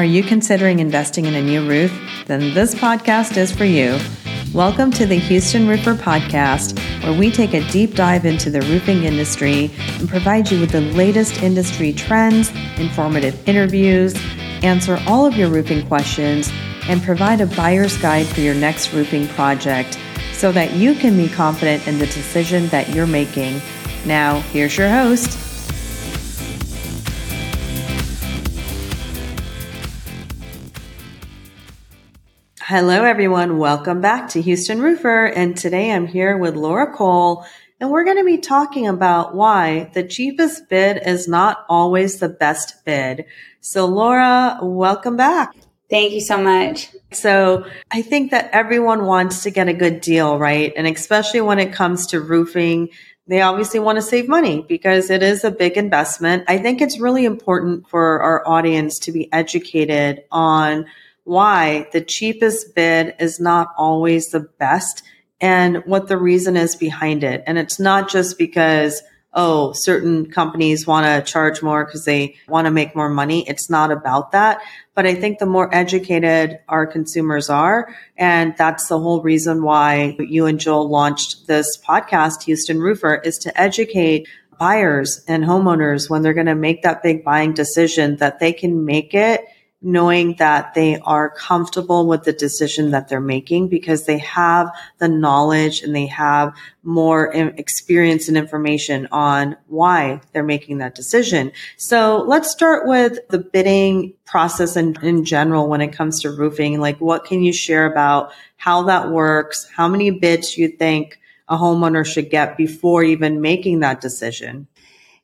Are you considering investing in a new roof? Then this podcast is for you. Welcome to the Houston Roofer Podcast, where we take a deep dive into the roofing industry and provide you with the latest industry trends, informative interviews, answer all of your roofing questions, and provide a buyer's guide for your next roofing project so that you can be confident in the decision that you're making. Now, here's your host. Hello, everyone. Welcome back to Houston Roofer. And today I'm here with Laura Cole, and we're going to be talking about why the cheapest bid is not always the best bid. So, Laura, welcome back. Thank you so much. So I think that everyone wants to get a good deal, right? And especially when it comes to roofing, they obviously want to save money because it is a big investment. I think it's really important for our audience to be educated on why the cheapest bid is not always the best and what the reason is behind it. And it's not just because oh, certain companies want to charge more because they want to make more money. It's not about that. But I think the more educated our consumers are, and that's the whole reason why you and Joel launched this podcast, Houston Roofer, is to educate buyers and homeowners when they're going to make that big buying decision that they can make it knowing that they are comfortable with the decision that they're making because they have the knowledge and they have more experience and information on why they're making that decision. So let's start with the bidding process in, in general when it comes to roofing. Like what can you share about how that works? How many bids you think a homeowner should get before even making that decision?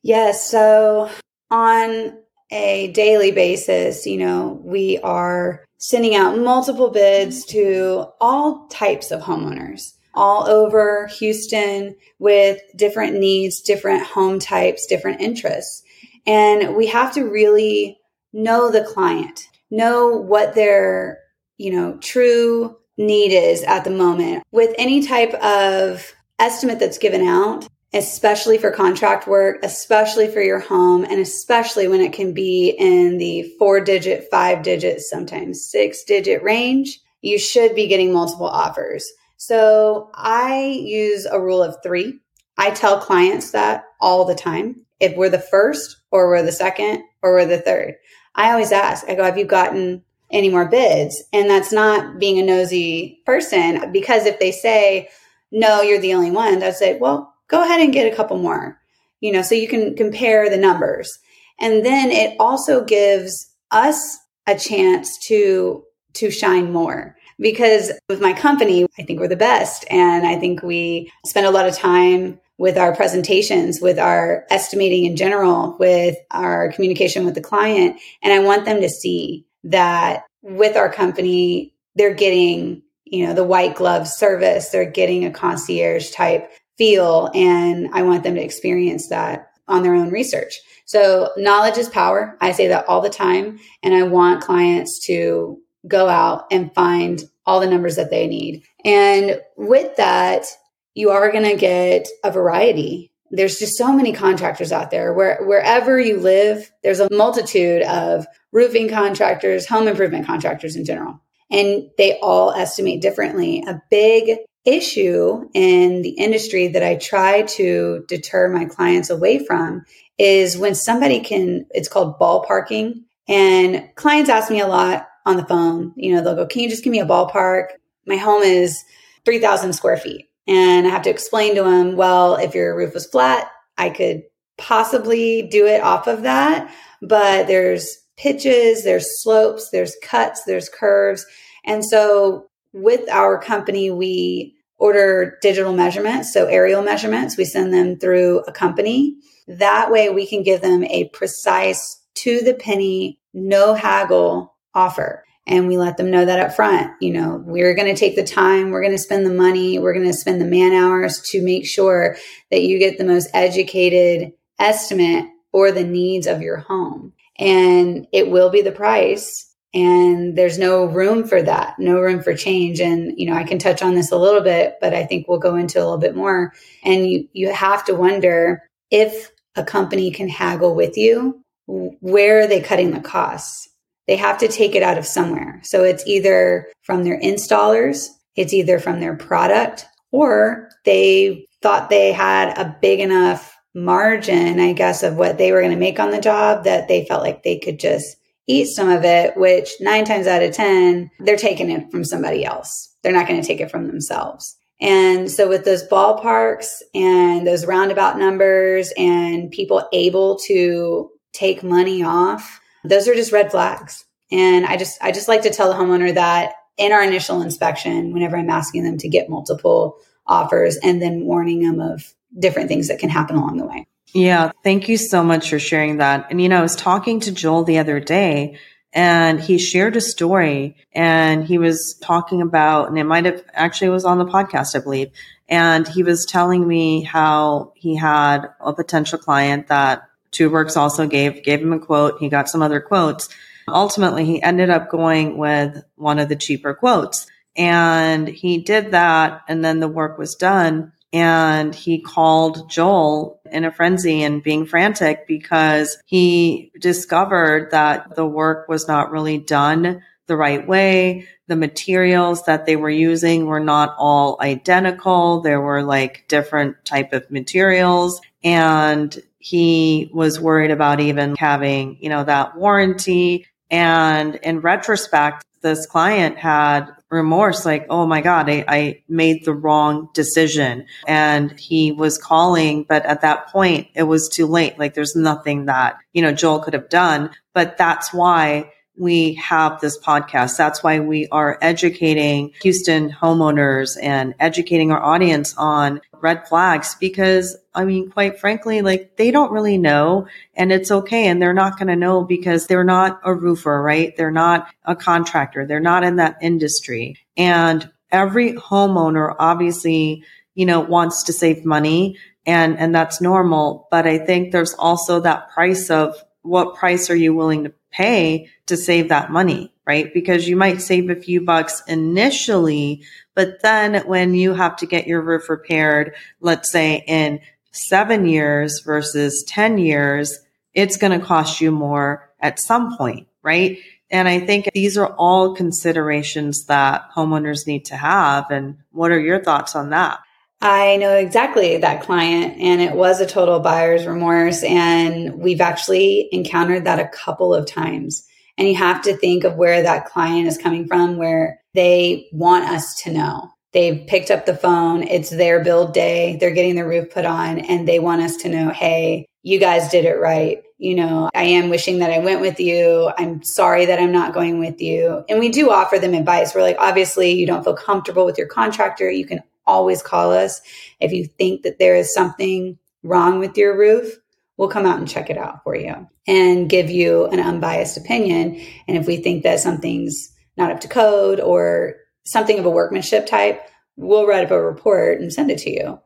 Yes. so on a daily basis, you know, we are sending out multiple bids to all types of homeowners all over Houston with different needs, different home types, different interests. And we have to really know the client, know what their, you know, true need is at the moment. With any type of estimate that's given out, especially for contract work, especially for your home, and especially when it can be in the four digit, five digit, sometimes six digit range, you should be getting multiple offers. So I use a rule of three. I tell clients that all the time. If we're the first, or we're the second, or we're the third, I always ask, I go, have you gotten any more bids? And that's not being a nosy person because if they say, no, you're the only one, I say, well, go ahead and get a couple more, you know, so you can compare the numbers. And then it also gives us a chance to to shine more because with my company, I think we're the best and I think we spend a lot of time with our presentations, with our estimating in general, with our communication with the client. And I want them to see that with our company, they're getting, you know, the white glove service, they're getting a concierge type feel and I want them to experience that on their own research. So knowledge is power. I say that all the time and I want clients to go out and find all the numbers that they need. And with that, you are going to get a variety. There's just so many contractors out there. Where wherever you live, there's a multitude of roofing contractors, home improvement contractors in general. And they all estimate differently. A big issue in the industry that I try to deter my clients away from is when somebody can, it's called ballparking. And clients ask me a lot on the phone, you know, they'll go, Can you just give me a ballpark? My home is 3,000 square feet. And I have to explain to them, well, if your roof was flat, I could possibly do it off of that. But there's pitches, there's slopes, there's cuts, there's curves. And so with our company, we order digital measurements, so aerial measurements. We send them through a company. That way we can give them a precise to the penny, no haggle offer. And we let them know that up front. You know, we're going to take the time, we're going to spend the money, we're going to spend the man hours to make sure that you get the most educated estimate for the needs of your home. And it will be the price and there's no room for that no room for change. And you know i can touch on this a little bit but i think we'll go into a little bit more. And you you have to wonder if a company can haggle with you where are they cutting the costs? They have to take it out of somewhere. So it's either from their installers, it's either from their product, or they thought they had a big enough margin, I guess, of what they were going to make on the job that they felt like they could just eat some of it, which nine times out of 10, they're taking it from somebody else. They're not going to take it from themselves. And so with those ballparks and those roundabout numbers and people able to take money off, those are just red flags. And I just I just like to tell the homeowner that in our initial inspection, whenever I'm asking them to get multiple offers and then warning them of different things that can happen along the way. Yeah, thank you so much for sharing that. And you know, I was talking to Joel the other day and he shared a story and he was talking about and it might have actually was on the podcast, I believe. And he was telling me how he had a potential client that TrueWorks also gave gave him a quote. He got some other quotes. Ultimately, he ended up going with one of the cheaper quotes. And he did that and then the work was done and he called Joel in a frenzy and being frantic because he discovered that the work was not really done the right way. The materials that they were using were not all identical. There were like different type of materials and he was worried about even having, you know, that warranty. And in retrospect, this client had remorse like oh my god I, I, made the wrong decision. And he was calling but at that point it was too late. Like there's nothing that you know joel could have done. But that's why we have this podcast. That's why we are educating Houston homeowners and educating our audience on red flags because I mean, quite frankly, like they don't really know and it's okay. And they're not going to know because they're not a roofer, right? They're not a contractor. They're not in that industry. And every homeowner obviously, you know, wants to save money and, and that's normal. But I think there's also that price of what price are you willing to pay to save that money, right? Because you might save a few bucks initially, but then when you have to get your roof repaired, let's say in seven years versus 10 years, it's going to cost you more at some point, right? And I think these are all considerations that homeowners need to have. And what are your thoughts on that? I know exactly that client, and it was a total buyer's remorse. And we've actually encountered that a couple of times. And you have to think of where that client is coming from, where they want us to know. They've picked up the phone, it's their build day, they're getting their roof put on, and they want us to know, hey, you guys did it right. You know, I am wishing that I went with you. I'm sorry that I'm not going with you. And we do offer them advice. We're like, obviously, you don't feel comfortable with your contractor. You can always call us. If you think that there is something wrong with your roof, we'll come out and check it out for you and give you an unbiased opinion. And if we think that something's not up to code or something of a workmanship type, we'll write up a report and send it to you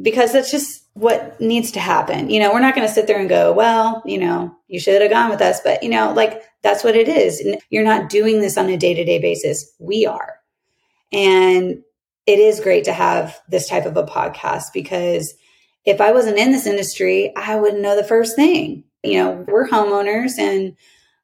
because that's just what needs to happen. You know, we're not going to sit there and go, well, you know, you should have gone with us, but you know, like that's what it is. You're not doing this on a day to day basis. We are. And it is great to have this type of a podcast because if I wasn't in this industry, I wouldn't know the first thing. You know, we're homeowners and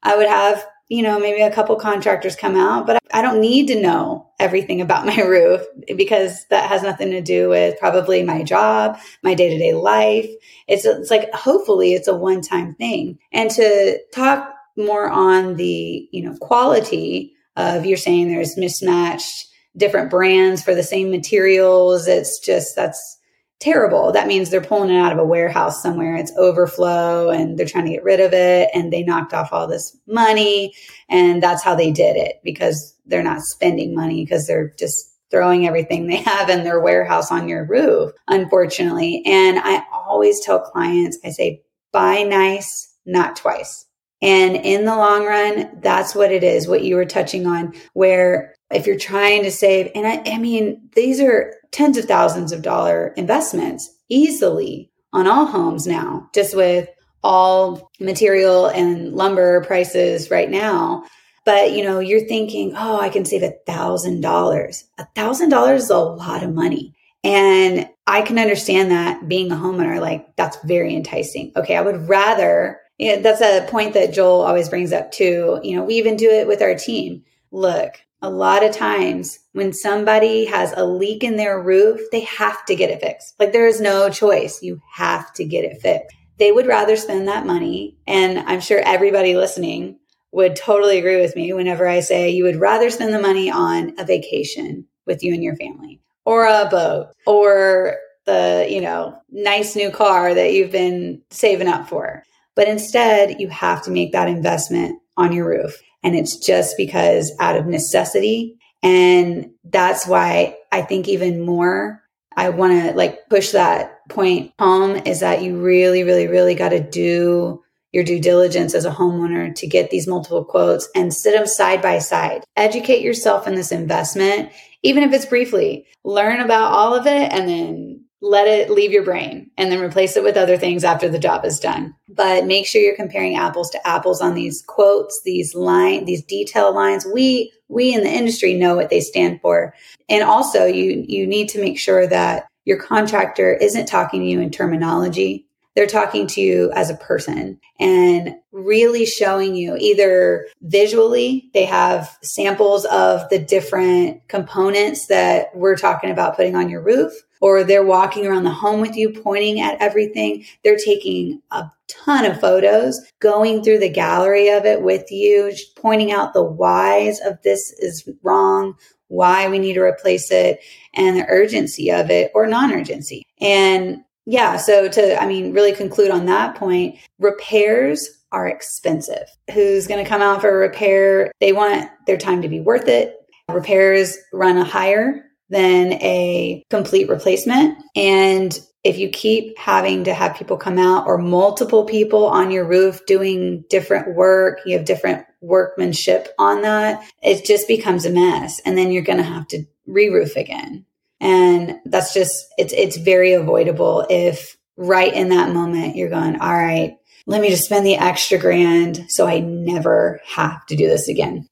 I would have, you know, maybe a couple contractors come out, but I don't need to know everything about my roof because that has nothing to do with probably my job, my day to day life. It's, it's like, hopefully it's a one time thing. And to talk more on the, you know, quality of you're saying there's mismatched different brands for the same materials. It's just, that's terrible. That means they're pulling it out of a warehouse somewhere. It's overflow and they're trying to get rid of it and they knocked off all this money. And that's how they did it because they're not spending money because they're just throwing everything they have in their warehouse on your roof, unfortunately. And I always tell clients, I say, buy nice, not twice. And in the long run, that's what it is, what you were touching on, where if you're trying to save, and I, I mean, these are tens of thousands of dollar investments easily on all homes now, just with all material and lumber prices right now. But you know, you're thinking, oh, I can save a thousand dollars. A thousand dollars is a lot of money. And I can understand that being a homeowner, like that's very enticing. Okay, I would rather Yeah, that's a point that Joel always brings up too. You know, we even do it with our team. Look, a lot of times when somebody has a leak in their roof, they have to get it fixed. Like there is no choice. You have to get it fixed. They would rather spend that money. And I'm sure everybody listening would totally agree with me whenever I say you would rather spend the money on a vacation with you and your family or a boat or the, you know, nice new car that you've been saving up for. But instead, you have to make that investment on your roof. And it's just because out of necessity. And that's why I think even more, I want to like push that point home is that you really, really, really got to do your due diligence as a homeowner to get these multiple quotes and sit them side by side. Educate yourself in this investment, even if it's briefly. Learn about all of it and then let it leave your brain and then replace it with other things after the job is done. But make sure you're comparing apples to apples on these quotes, these line, these detail lines. We we in the industry know what they stand for. And also you you need to make sure that your contractor isn't talking to you in terminology. They're talking to you as a person and really showing you either visually, they have samples of the different components that we're talking about putting on your roof, or they're walking around the home with you, pointing at everything. They're taking a ton of photos, going through the gallery of it with you, pointing out the whys of this is wrong, why we need to replace it, and the urgency of it or non urgency. And yeah, so to, I mean, really conclude on that point, repairs are expensive. Who's going to come out for a repair? They want their time to be worth it. Repairs run a higher than a complete replacement. And if you keep having to have people come out or multiple people on your roof doing different work, you have different workmanship on that, it just becomes a mess. And then you're going to have to re roof again. And that's just, it's, it's very avoidable if right in that moment you're going, all right, let me just spend the extra grand so I never have to do this again.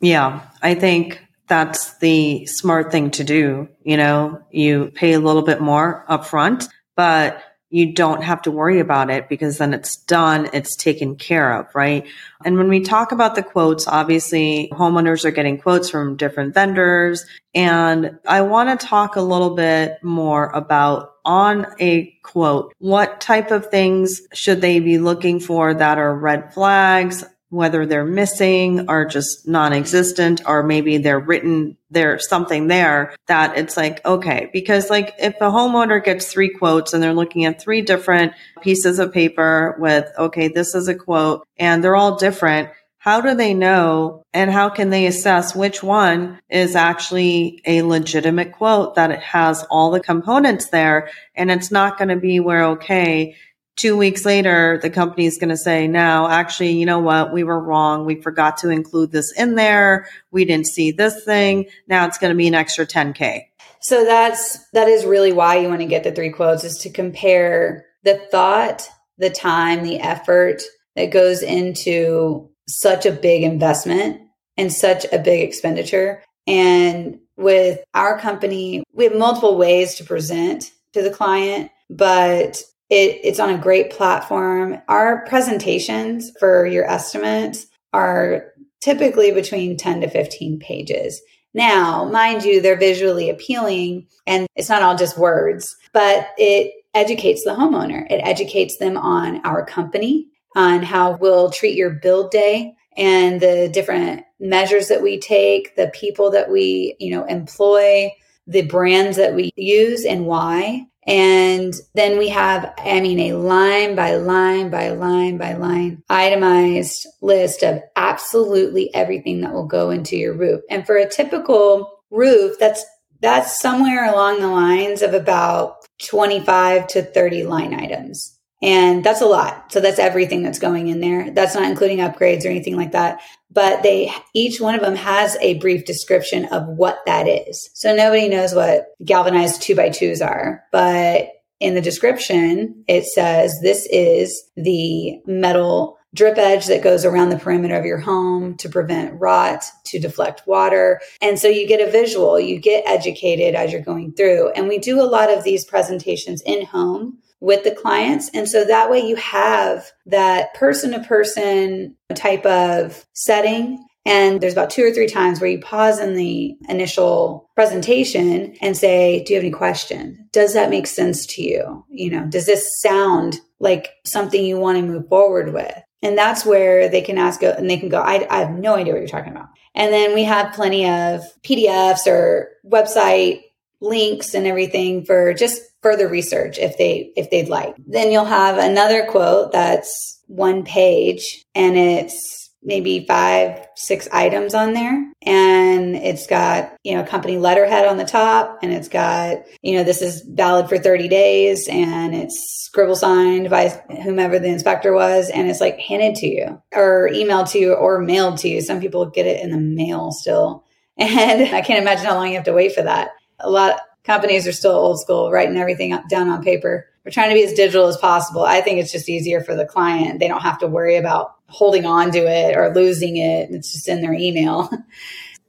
Yeah, I think that's the smart thing to do. You know, you pay a little bit more upfront, but you don't have to worry about it because then it's done, it's taken care of, right? And when we talk about the quotes, obviously homeowners are getting quotes from different vendors. And I want to talk a little bit more about on a quote, what type of things should they be looking for that are red flags? Whether they're missing or just non-existent or maybe they're written there's something there that it's like okay because like if a homeowner gets three quotes and they're looking at three different pieces of paper with okay this is a quote and they're all different how do they know and how can they assess which one is actually a legitimate quote that it has all the components there and it's not going to be where okay two weeks later, the company is going to say, no, actually, you know what? We were wrong. We forgot to include this in there. We didn't see this thing. Now it's going to be an extra 10K. So that's, that is really why you want to get the three quotes is to compare the thought, the time, the effort that goes into such a big investment and such a big expenditure. And with our company, we have multiple ways to present to the client, but it, it's on a great platform. Our presentations for your estimates are typically between 10 to 15 pages. Now, mind you, they're visually appealing and it's not all just words, but it educates the homeowner. It educates them on our company, on how we'll treat your build day and the different measures that we take, the people that we, you know, employ, the brands that we use and why. And then we have, I mean, a line by line by line by line itemized list of absolutely everything that will go into your roof. And for a typical roof, that's that's somewhere along the lines of about 25 to 30 line items. And that's a lot. So that's everything that's going in there. That's not including upgrades or anything like that. But they, each one of them has a brief description of what that is. So nobody knows what galvanized two by twos are, but in the description, it says this is the metal drip edge that goes around the perimeter of your home to prevent rot, to deflect water. And so you get a visual, you get educated as you're going through. And we do a lot of these presentations in home with the clients. And so that way you have that person to person type of setting. And there's about two or three times where you pause in the initial presentation and say, Do you have any questions? Does that make sense to you? You know, does this sound like something you want to move forward with? And that's where they can ask, and they can go, I, I have no idea what you're talking about. And then we have plenty of PDFs or website links and everything for just further research if they if they'd like. Then you'll have another quote that's one page and it's maybe five, six items on there. And it's got, you know, company letterhead on the top and it's got, you know, this is valid for 30 days and it's scribble signed by whomever the inspector was. And it's like handed to you or emailed to you or mailed to you. Some people get it in the mail still. And I can't imagine how long you have to wait for that. A lot of companies are still old school, writing everything down on paper. We're trying to be as digital as possible. I think it's just easier for the client. They don't have to worry about holding on to it or losing it. It's just in their email.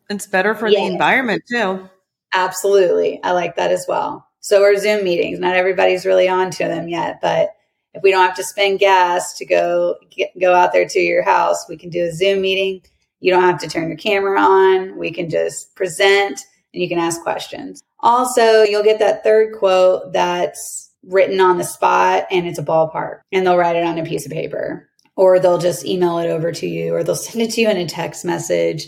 It's better for yeah. the environment too. Absolutely. I like that as well. So are Zoom meetings. Not everybody's really on to them yet, but if we don't have to spend gas to go get, go out there to your house, we can do a Zoom meeting. You don't have to turn your camera on. We can just present and you can ask questions. Also, you'll get that third quote that's written on the spot and it's a ballpark and they'll write it on a piece of paper or they'll just email it over to you or they'll send it to you in a text message.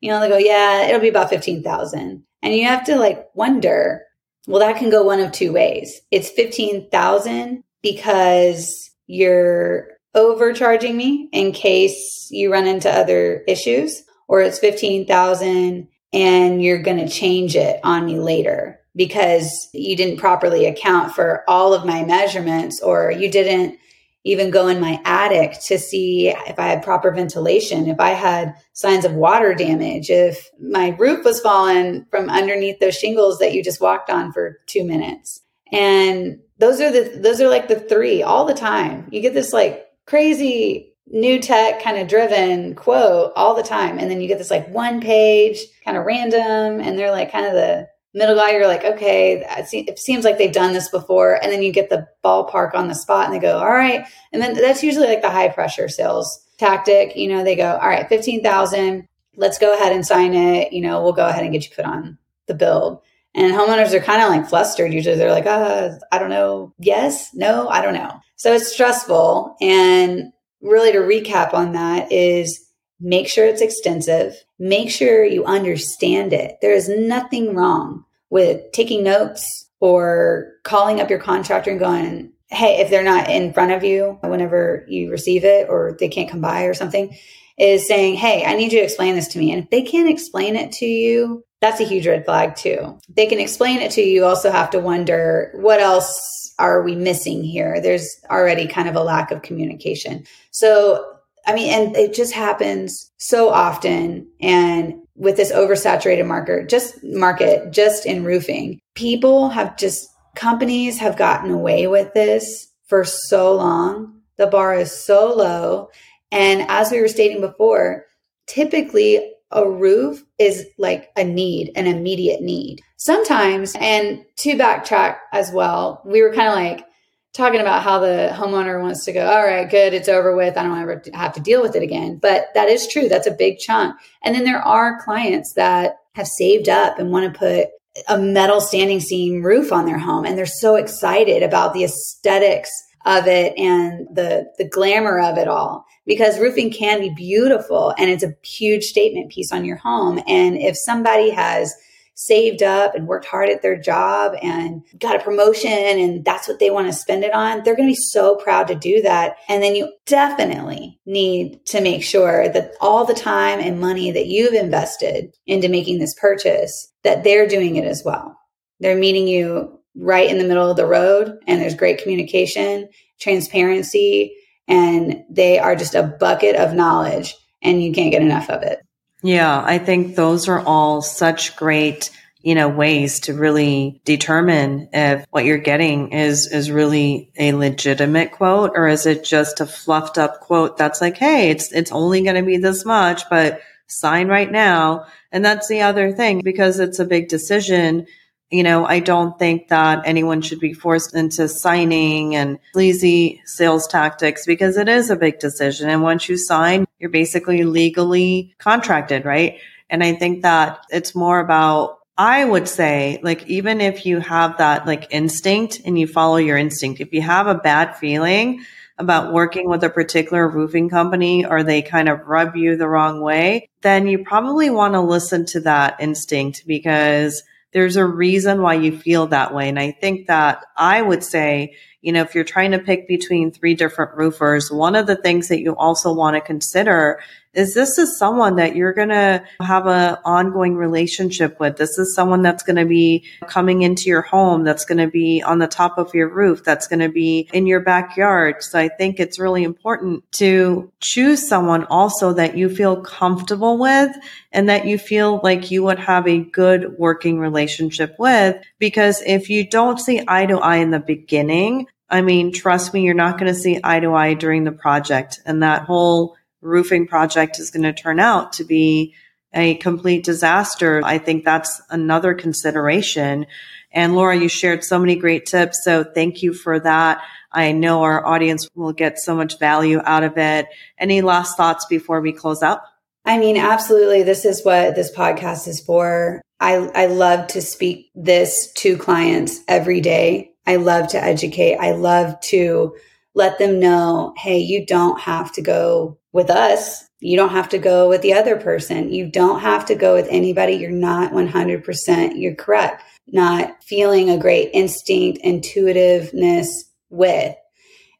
You know, they go, yeah, it'll be about 15,000. And you have to like wonder, well, that can go one of two ways. It's 15,000 because you're overcharging me in case you run into other issues, or it's 15,000 and you're going to change it on me later because you didn't properly account for all of my measurements or you didn't even go in my attic to see if I had proper ventilation, if I had signs of water damage, if my roof was falling from underneath those shingles that you just walked on for two minutes. And those are the, those are like the three all the time. You get this like crazy new tech kind of driven quote all the time. And then you get this like one page kind of random and they're like kind of the middle guy, you're like, okay, it seems like they've done this before. And then you get the ballpark on the spot and they go, all right. And then that's usually like the high pressure sales tactic. You know, they go, all right, 15,000, let's go ahead and sign it. You know, we'll go ahead and get you put on the build. And homeowners are kind of like flustered. Usually they're like, uh, I don't know. Yes, no, I don't know. So it's stressful. And really to recap on that is Make sure it's extensive. Make sure you understand it. There is nothing wrong with taking notes or calling up your contractor and going, Hey, if they're not in front of you whenever you receive it or they can't come by or something, is saying, Hey, I need you to explain this to me. And if they can't explain it to you, that's a huge red flag too. They can explain it to you, you also have to wonder what else are we missing here? There's already kind of a lack of communication. So I mean, and it just happens so often. And with this oversaturated market, just market, just in roofing, people have just, companies have gotten away with this for so long. The bar is so low. And as we were stating before, typically a roof is like a need, an immediate need. Sometimes, and to backtrack as well, we were kind of like, talking about how the homeowner wants to go, all right, good, it's over with. I don't ever have to deal with it again. But that is true. That's a big chunk. And then there are clients that have saved up and want to put a metal standing seam roof on their home. And they're so excited about the aesthetics of it and the, the glamour of it all because roofing can be beautiful and it's a huge statement piece on your home. And if somebody has saved up and worked hard at their job and got a promotion and that's what they want to spend it on, they're going to be so proud to do that. And then you definitely need to make sure that all the time and money that you've invested into making this purchase, that they're doing it as well. They're meeting you right in the middle of the road and there's great communication, transparency, and they are just a bucket of knowledge and you can't get enough of it. Yeah, I think those are all such great, you know, ways to really determine if what you're getting is is really a legitimate quote or is it just a fluffed up quote that's like, "Hey, it's it's only going to be this much, but sign right now." And that's the other thing because it's a big decision you know, I don't think that anyone should be forced into signing and sleazy sales tactics because it is a big decision. And once you sign, you're basically legally contracted, right? And I think that it's more about I would say, like, even if you have that like instinct and you follow your instinct, if you have a bad feeling about working with a particular roofing company or they kind of rub you the wrong way, then you probably want to listen to that instinct because there's a reason why you feel that way. And I think that I would say, you know, if you're trying to pick between three different roofers, one of the things that you also want to consider is this is someone that you're going to have an ongoing relationship with. This is someone that's going to be coming into your home, that's going to be on the top of your roof, that's going to be in your backyard. So I think it's really important to choose someone also that you feel comfortable with and that you feel like you would have a good working relationship with. Because if you don't see eye to eye in the beginning, I mean, trust me, you're not going to see eye to eye during the project and that whole roofing project is going to turn out to be a complete disaster. I think that's another consideration. And Laura, you shared so many great tips. So thank you for that. I know our audience will get so much value out of it. Any last thoughts before we close up? I mean, absolutely. This is what this podcast is for. I, I love to speak this to clients every day. I love to educate. I love to let them know, hey, you don't have to go with us. You don't have to go with the other person. You don't have to go with anybody. You're not 100%. You're correct. Not feeling a great instinct, intuitiveness with.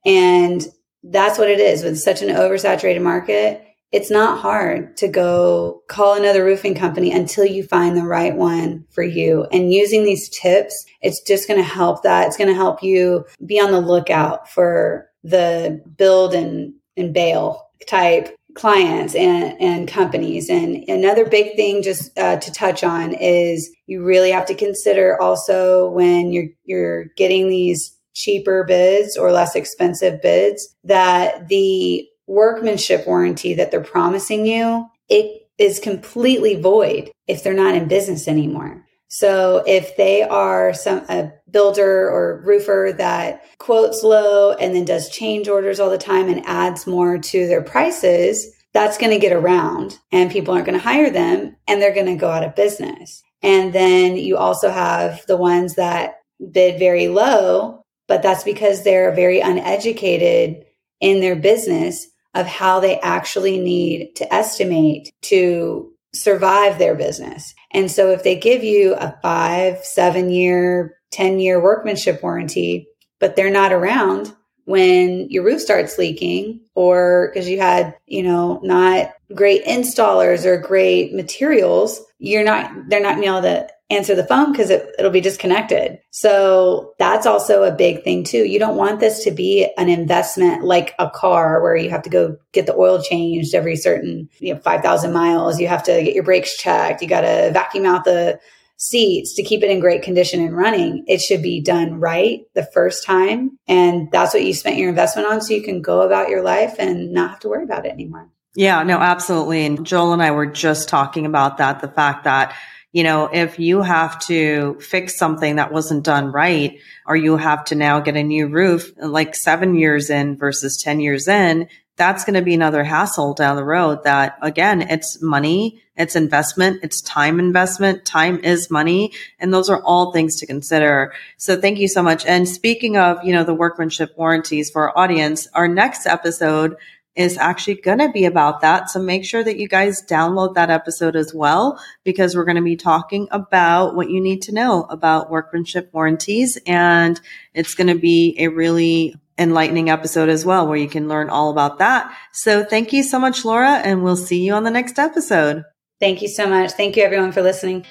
And that's what it is with such an oversaturated market. It's not hard to go call another roofing company until you find the right one for you. And using these tips, it's just going to help that. It's going to help you be on the lookout for the build and, and bail type clients and, and companies. And another big thing just uh, to touch on is you really have to consider also when you're, you're getting these cheaper bids or less expensive bids that the workmanship warranty that they're promising you, it is completely void if they're not in business anymore. So if they are some a builder or roofer that quotes low and then does change orders all the time and adds more to their prices, that's going to get around and people aren't going to hire them and they're going to go out of business. And then you also have the ones that bid very low, but that's because they're very uneducated in their business of how they actually need to estimate to survive their business. And so if they give you a five, seven year, 10 year workmanship warranty, but they're not around when your roof starts leaking or because you had, you know, not great installers or great materials, you're not, they're not being able to answer the phone because it, it'll be disconnected. So that's also a big thing too. You don't want this to be an investment like a car where you have to go get the oil changed every certain, you know, 5,000 miles. You have to get your brakes checked. You got to vacuum out the seats to keep it in great condition and running. It should be done right the first time. And that's what you spent your investment on. So you can go about your life and not have to worry about it anymore. Yeah, no, absolutely. And Joel and I were just talking about that. The fact that you know, if you have to fix something that wasn't done right, or you have to now get a new roof like seven years in versus 10 years in, that's going to be another hassle down the road that again, it's money, it's investment, it's time investment. Time is money. And those are all things to consider. So thank you so much. And speaking of, you know, the workmanship warranties for our audience, our next episode is actually going to be about that. So make sure that you guys download that episode as well, because we're going to be talking about what you need to know about workmanship warranties. And it's going to be a really enlightening episode as well, where you can learn all about that. So thank you so much, Laura, and we'll see you on the next episode. Thank you so much. Thank you everyone for listening.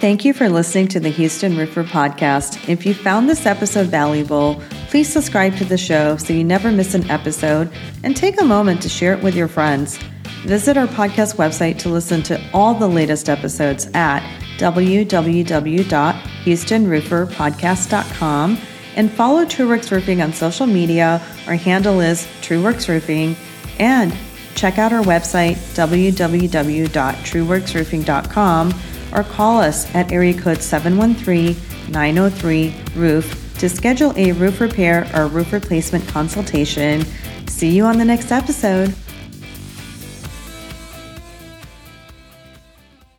Thank you for listening to the Houston Roofer podcast. If you found this episode valuable, please subscribe to the show so you never miss an episode and take a moment to share it with your friends. Visit our podcast website to listen to all the latest episodes at www.houstonrooferpodcast.com and follow TrueWorks Roofing on social media. Our handle is TrueWorks Roofing and check out our website www.trueworksroofing.com or call us at area code 713 903 Roof to schedule a roof repair or roof replacement consultation. See you on the next episode.